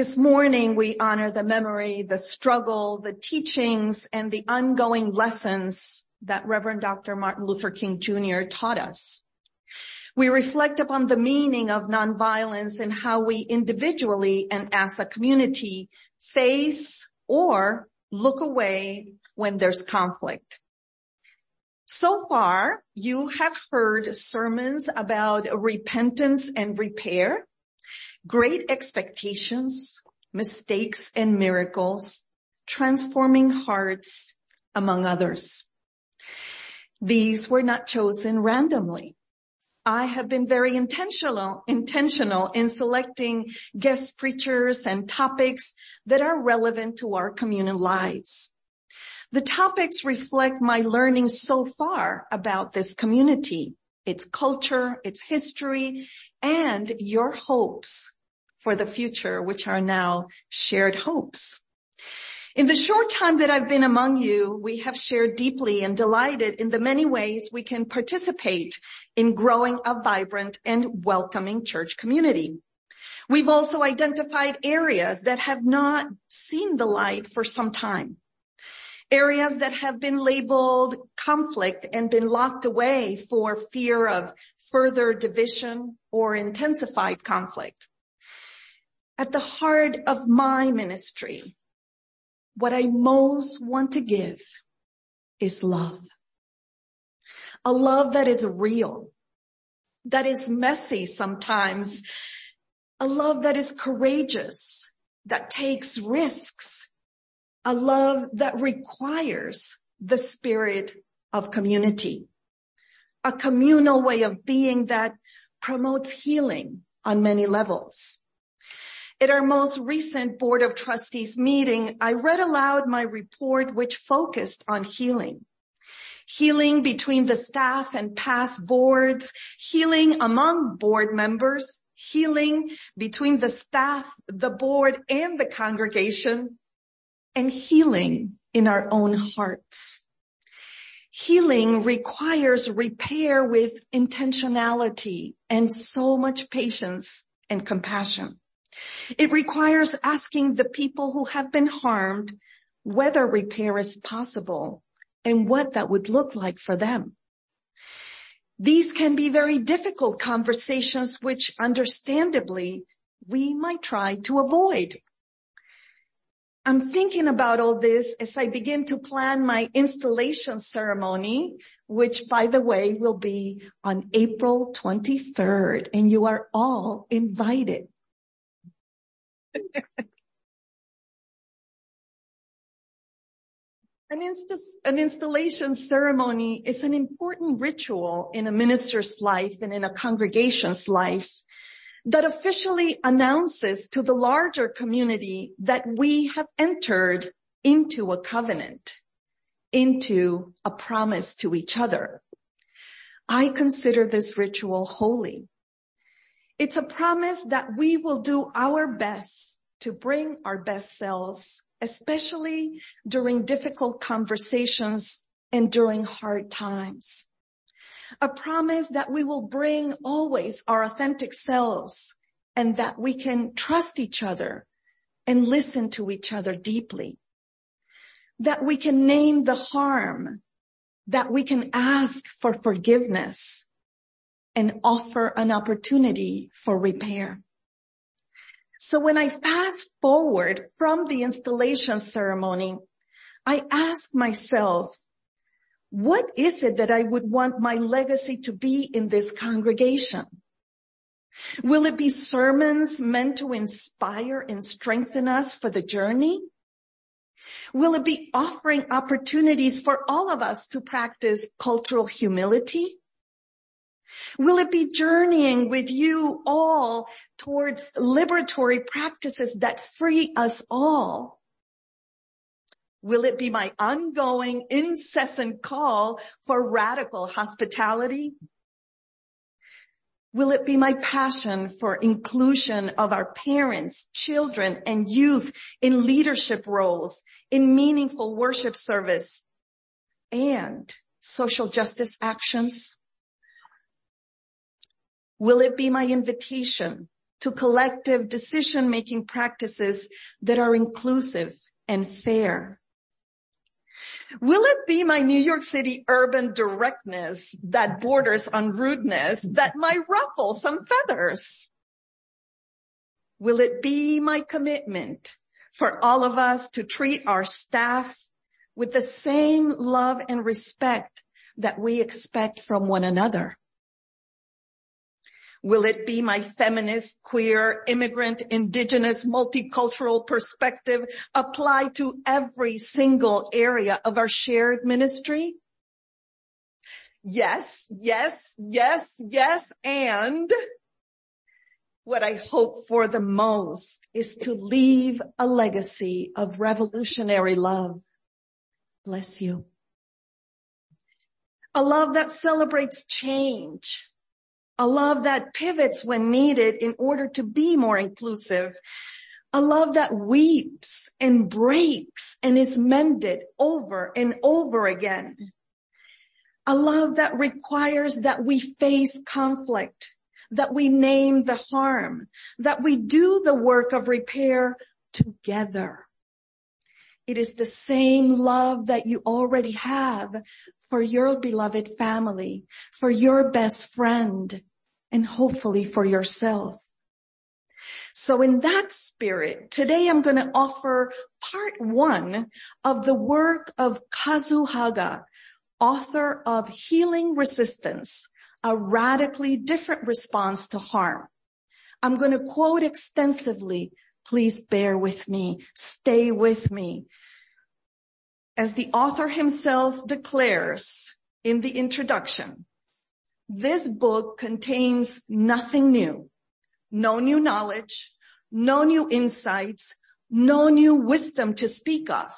This morning we honor the memory, the struggle, the teachings, and the ongoing lessons that Reverend Dr. Martin Luther King Jr. taught us. We reflect upon the meaning of nonviolence and how we individually and as a community face or look away when there's conflict. So far, you have heard sermons about repentance and repair, great expectations, mistakes and miracles, transforming hearts, among others. These were not chosen randomly. I have been very intentional, intentional in selecting guest preachers and topics that are relevant to our communal lives. The topics reflect my learning so far about this community, its culture, its history, and your hopes for the future, which are now shared hopes. In the short time that I've been among you, we have shared deeply and delighted in the many ways we can participate in growing a vibrant and welcoming church community. We've also identified areas that have not seen the light for some time. Areas that have been labeled conflict and been locked away for fear of further division or intensified conflict. At the heart of my ministry, what I most want to give is love. A love that is real, that is messy sometimes, a love that is courageous, that takes risks, a love that requires the spirit of community, a communal way of being that promotes healing on many levels. At our most recent board of trustees meeting, I read aloud my report which focused on healing. Healing between the staff and past boards, healing among board members, healing between the staff, the board, and the congregation, and healing in our own hearts. Healing requires repair with intentionality and so much patience and compassion. It requires asking the people who have been harmed whether repair is possible and what that would look like for them. These can be very difficult conversations, which understandably we might try to avoid. I'm thinking about all this as I begin to plan my installation ceremony, which by the way will be on April 23rd and you are all invited. An, inst- an, installation ceremony is an important ritual in a minister's life and in a congregation's life that officially announces to the larger community that we have entered into a covenant, into a promise to each other. I consider this ritual holy. It's a promise that we will do our best to bring our best selves, especially during difficult conversations and during hard times. A promise that we will bring always our authentic selves and that we can trust each other and listen to each other deeply. That we can name the harm, that we can ask for forgiveness and offer an opportunity for repair. So when I fast forward from the installation ceremony, I ask myself, what is it that I would want my legacy to be in this congregation? Will it be sermons meant to inspire and strengthen us for the journey? Will it be offering opportunities for all of us to practice cultural humility? Will it be journeying with you all towards liberatory practices that free us all? Will it be my ongoing incessant call for radical hospitality? Will it be my passion for inclusion of our parents, children, and youth in leadership roles, in meaningful worship service, and social justice actions? Will it be my invitation to collective decision-making practices that are inclusive and fair. Will it be my New York City urban directness that borders on rudeness that might ruffle some feathers? Will it be my commitment for all of us to treat our staff with the same love and respect that we expect from one another? Will it be my feminist, queer, immigrant, indigenous, multicultural perspective applied to every single area of our shared ministry? Yes, yes, yes, yes, and what I hope for the most is to leave a legacy of revolutionary love. Bless you. A love that celebrates change a love that pivots when needed in order to be more inclusive, a love that weeps and breaks and is mended over and over again, a love that requires that we face conflict, that we name the harm, that we do the work of repair together. It is the same love that you already have for your beloved family, for your best friend, and hopefully for yourself. So in that spirit, today I'm going to offer part one of the work of Kazu Haga, author of Healing Resistance, a radically different response to harm. I'm going to quote extensively. Please bear with me. Stay with me. As the author himself declares in the introduction, this book contains nothing new, no new knowledge, no new insights, no new wisdom to speak of.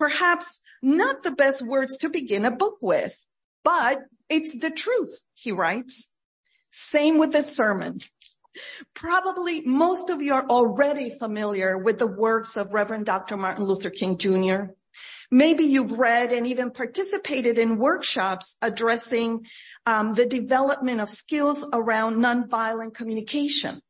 Perhaps not the best words to begin a book with, but it's the truth, he writes. Same with the sermon. Probably most of you are already familiar with the works of Reverend Dr. Martin Luther King Jr. Maybe you've read and even participated in workshops addressing um, the development of skills around nonviolent communication.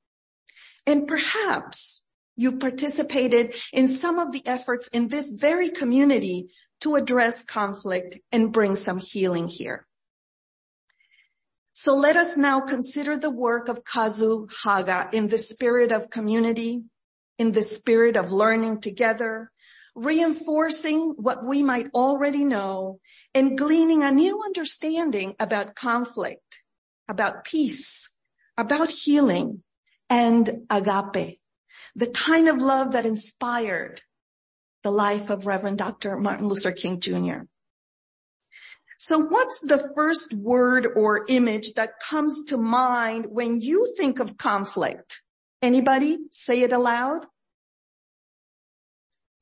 And perhaps you participated in some of the efforts in this very community to address conflict and bring some healing here. So let us now consider the work of Kazu Haga in the spirit of community, in the spirit of learning together, reinforcing what we might already know and gleaning a new understanding about conflict, about peace, about healing and agape, the kind of love that inspired the life of Reverend Dr. Martin Luther King Jr. So what's the first word or image that comes to mind when you think of conflict? Anybody say it aloud?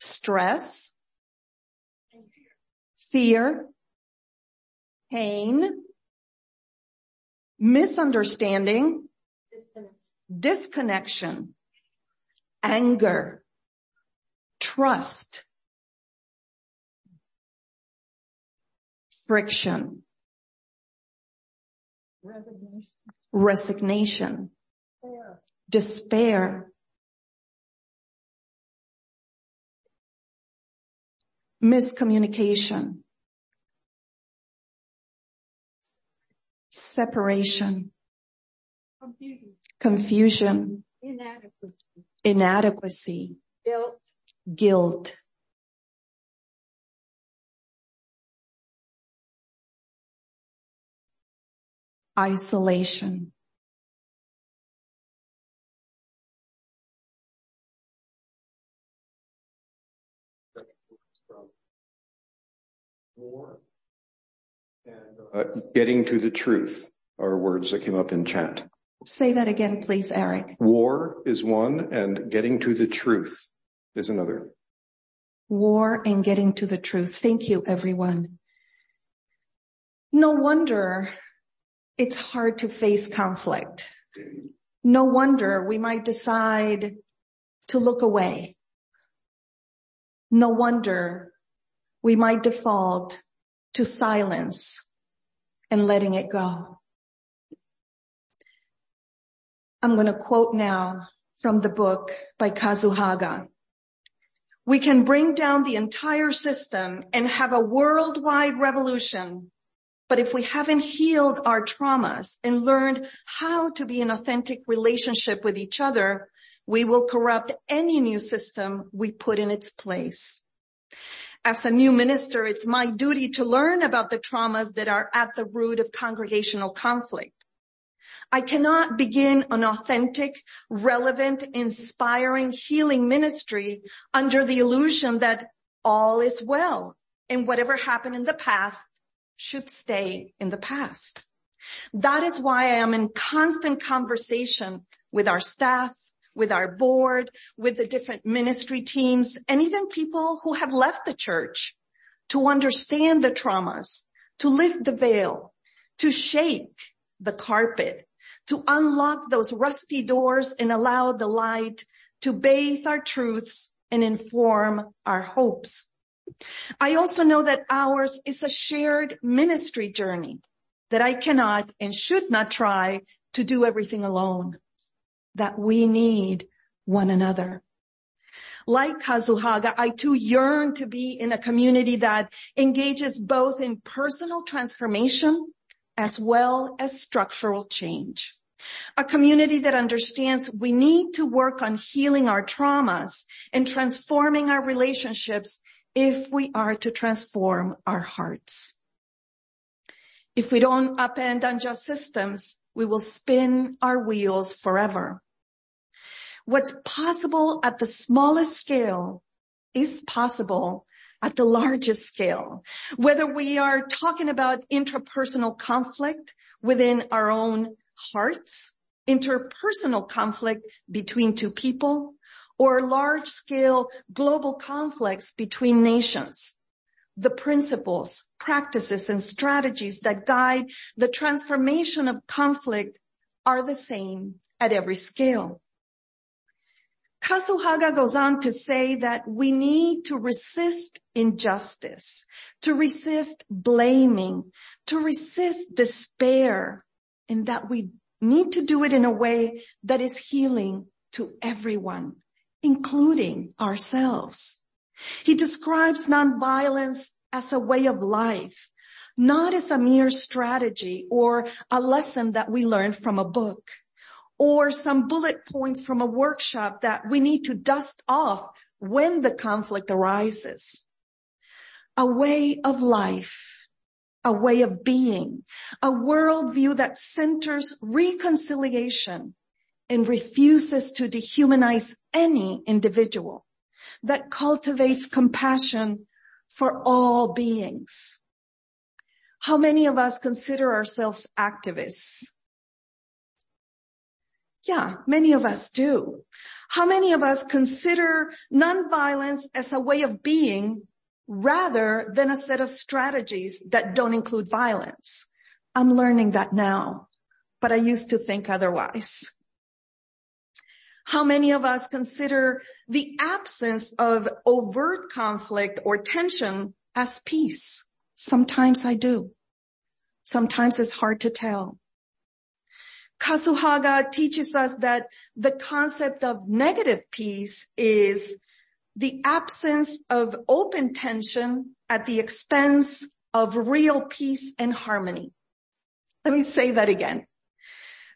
Stress, fear, pain, misunderstanding, disconnection, anger, trust, friction, resignation, resignation despair, miscommunication, separation, confusion, confusion inadequacy, inadequacy, guilt, guilt, isolation, war and uh, getting to the truth are words that came up in chat. Say that again, please, Eric. War is one and getting to the truth is another. War and getting to the truth. Thank you, everyone. No wonder it's hard to face conflict. No wonder we might decide to look away. No wonder we might default to silence and letting it go. I'm going to quote now from the book by Kazu Haga. We can bring down the entire system and have a worldwide revolution. But if we haven't healed our traumas and learned how to be in authentic relationship with each other, we will corrupt any new system we put in its place. As a new minister, it's my duty to learn about the traumas that are at the root of congregational conflict. I cannot begin an authentic, relevant, inspiring healing ministry under the illusion that all is well and whatever happened in the past should stay in the past. That is why I am in constant conversation with our staff, with our board, with the different ministry teams, and even people who have left the church to understand the traumas, to lift the veil, to shake the carpet, to unlock those rusty doors and allow the light to bathe our truths and inform our hopes. I also know that ours is a shared ministry journey that I cannot and should not try to do everything alone, that we need one another. Like Kazu Haga, I too yearn to be in a community that engages both in personal transformation as well as structural change. A community that understands we need to work on healing our traumas and transforming our relationships if we are to transform our hearts. If we don't upend unjust systems, we will spin our wheels forever. What's possible at the smallest scale is possible at the largest scale. Whether we are talking about intrapersonal conflict within our own hearts, interpersonal conflict between two people, or large scale global conflicts between nations. The principles, practices, and strategies that guide the transformation of conflict are the same at every scale. Kazu Haga goes on to say that we need to resist injustice, to resist blaming, to resist despair, and that we need to do it in a way that is healing to everyone, including ourselves. He describes nonviolence as a way of life, not as a mere strategy or a lesson that we learned from a book or some bullet points from a workshop that we need to dust off when the conflict arises. A way of life, a way of being, a worldview that centers reconciliation and refuses to dehumanize any individual, that cultivates compassion for all beings. How many of us consider ourselves activists? Yeah, many of us do. How many of us consider nonviolence as a way of being rather than a set of strategies that don't include violence? I'm learning that now, but I used to think otherwise. How many of us consider the absence of overt conflict or tension as peace? Sometimes I do. Sometimes it's hard to tell. Kazu Haga teaches us that the concept of negative peace is the absence of open tension at the expense of real peace and harmony. Let me say that again.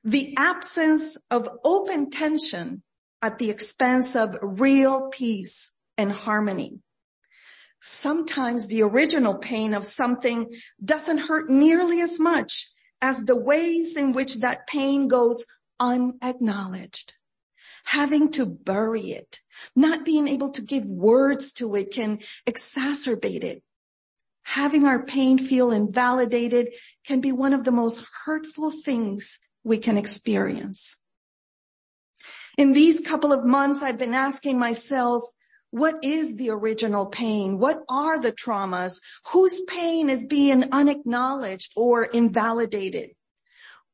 The absence of open tension at the expense of real peace and harmony. Sometimes the original pain of something doesn't hurt nearly as much as the ways in which that pain goes unacknowledged. Having to bury it, not being able to give words to it can exacerbate it. Having our pain feel invalidated can be one of the most hurtful things we can experience. In these couple of months, I've been asking myself, what is the original pain? What are the traumas? Whose pain is being unacknowledged or invalidated?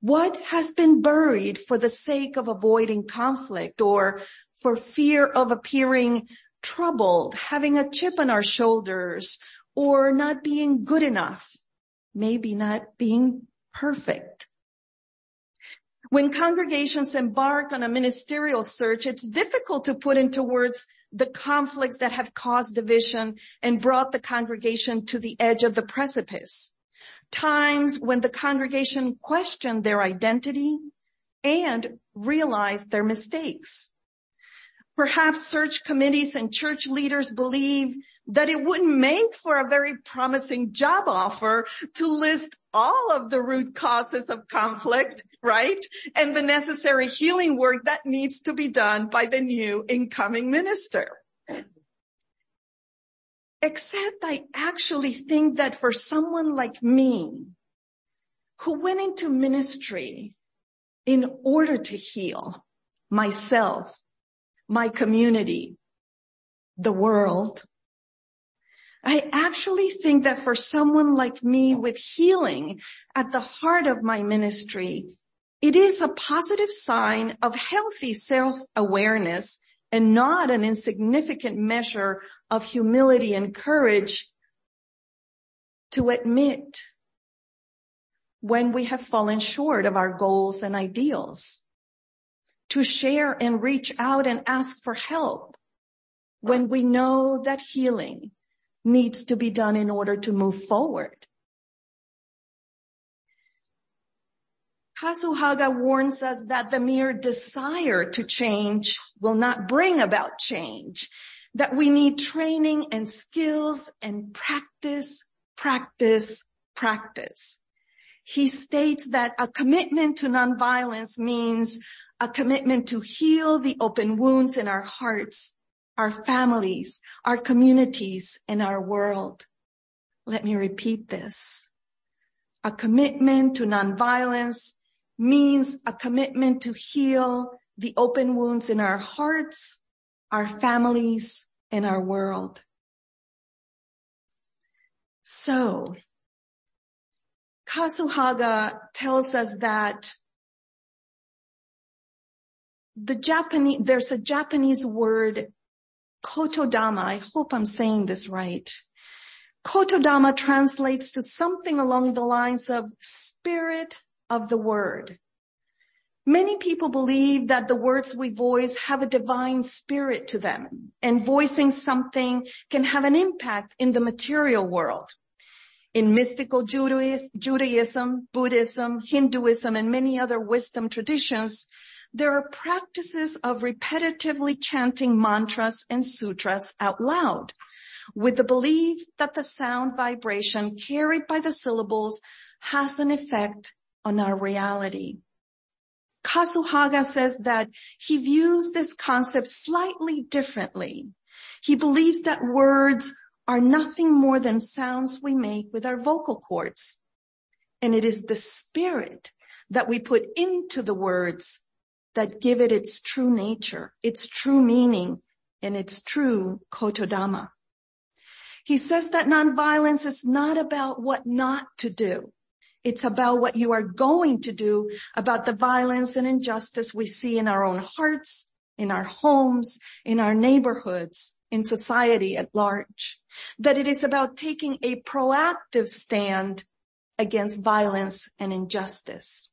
What has been buried for the sake of avoiding conflict or for fear of appearing troubled, having a chip on our shoulders or not being good enough, maybe not being perfect? When congregations embark on a ministerial search, it's difficult to put into words the conflicts that have caused division and brought the congregation to the edge of the precipice. Times when the congregation questioned their identity and realized their mistakes. Perhaps search committees and church leaders believe that it wouldn't make for a very promising job offer to list all of the root causes of conflict, right? And the necessary healing work that needs to be done by the new incoming minister. Except I actually think that for someone like me, who went into ministry in order to heal myself, my community, the world, I actually think that for someone like me with healing at the heart of my ministry, it is a positive sign of healthy self-awareness and not an insignificant measure of humility and courage to admit when we have fallen short of our goals and ideals, to share and reach out and ask for help when we know that healing needs to be done in order to move forward. Kazu Haga warns us that the mere desire to change will not bring about change, that we need training and skills and practice, practice, practice. He states that a commitment to nonviolence means a commitment to heal the open wounds in our hearts our families, our communities, and our world. Let me repeat this. A commitment to nonviolence means a commitment to heal the open wounds in our hearts, our families, and our world. So, Kazu Haga tells us that the Japanese, there's a Japanese word Kotodama, I hope I'm saying this right. Kotodama translates to something along the lines of spirit of the word. Many people believe that the words we voice have a divine spirit to them and voicing something can have an impact in the material world. In mystical Judaism, Buddhism, Hinduism, and many other wisdom traditions, there are practices of repetitively chanting mantras and sutras out loud with the belief that the sound vibration carried by the syllables has an effect on our reality. Kazu Haga says that he views this concept slightly differently. He believes that words are nothing more than sounds we make with our vocal cords. And it is the spirit that we put into the words that give it its true nature, its true meaning, and its true kotodama. He says that nonviolence is not about what not to do. It's about what you are going to do about the violence and injustice we see in our own hearts, in our homes, in our neighborhoods, in society at large. That it is about taking a proactive stand against violence and injustice.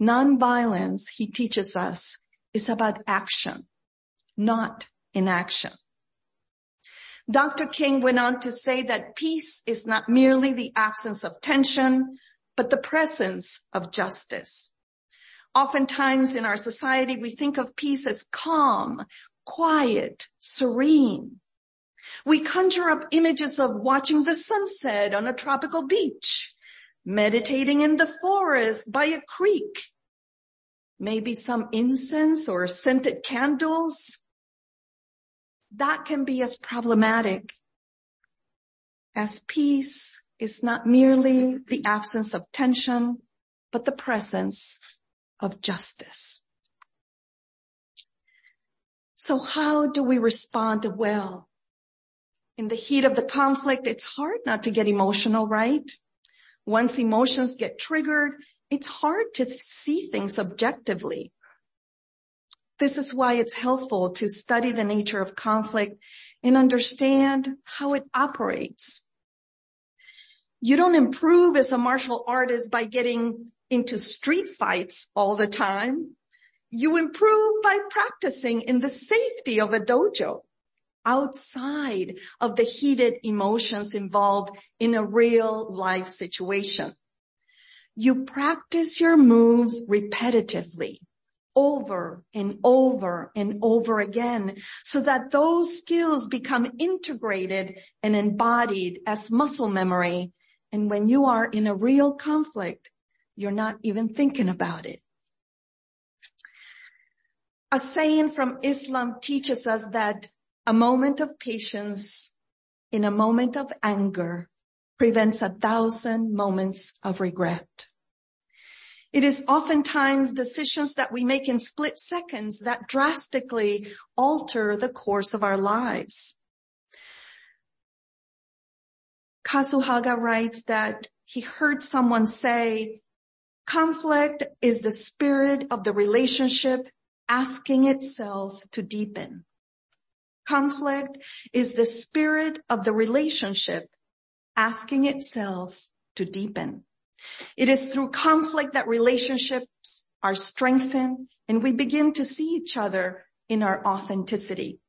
Nonviolence, he teaches us, is about action, not inaction. Dr. King went on to say that peace is not merely the absence of tension, but the presence of justice. Oftentimes in our society, we think of peace as calm, quiet, serene. We conjure up images of watching the sunset on a tropical beach, meditating in the forest by a creek, maybe some incense or scented candles. That can be as problematic as peace is not merely the absence of tension, but the presence of justice. So how do we respond well? In the heat of the conflict, it's hard not to get emotional, right? Once emotions get triggered, it's hard to see things objectively. This is why it's helpful to study the nature of conflict and understand how it operates. You don't improve as a martial artist by getting into street fights all the time. You improve by practicing in the safety of a dojo outside of the heated emotions involved in a real life situation. You practice your moves repetitively over and over and over again so that those skills become integrated and embodied as muscle memory. And when you are in a real conflict, you're not even thinking about it. A saying from Islam teaches us that a moment of patience in a moment of anger prevents a thousand moments of regret. It is oftentimes decisions that we make in split seconds that drastically alter the course of our lives. Kazu Haga writes that he heard someone say, conflict is the spirit of the relationship asking itself to deepen. Conflict is the spirit of the relationship asking itself to deepen. It is through conflict that relationships are strengthened and we begin to see each other in our authenticity.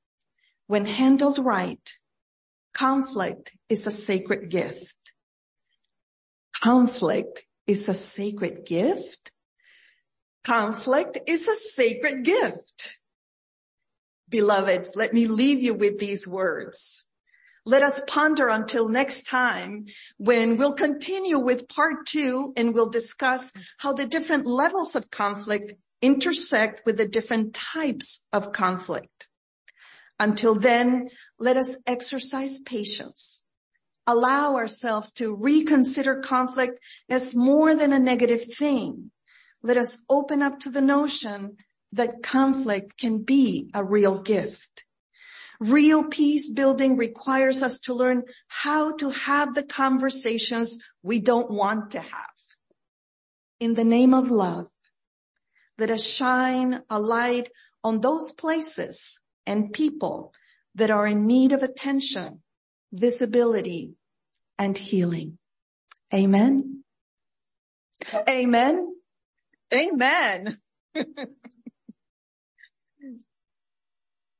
When handled right, conflict is a sacred gift. Conflict is a sacred gift. Conflict is a sacred gift. Beloveds, let me leave you with these words. Let us ponder until next time when we'll continue with part two and we'll discuss how the different levels of conflict intersect with the different types of conflict. Until then, let us exercise patience. Allow ourselves to reconsider conflict as more than a negative thing. Let us open up to the notion that conflict can be a real gift. Real peace building requires us to learn how to have the conversations we don't want to have. In the name of love, let us shine a light on those places and people that are in need of attention, visibility, and healing. Amen. Amen. Amen.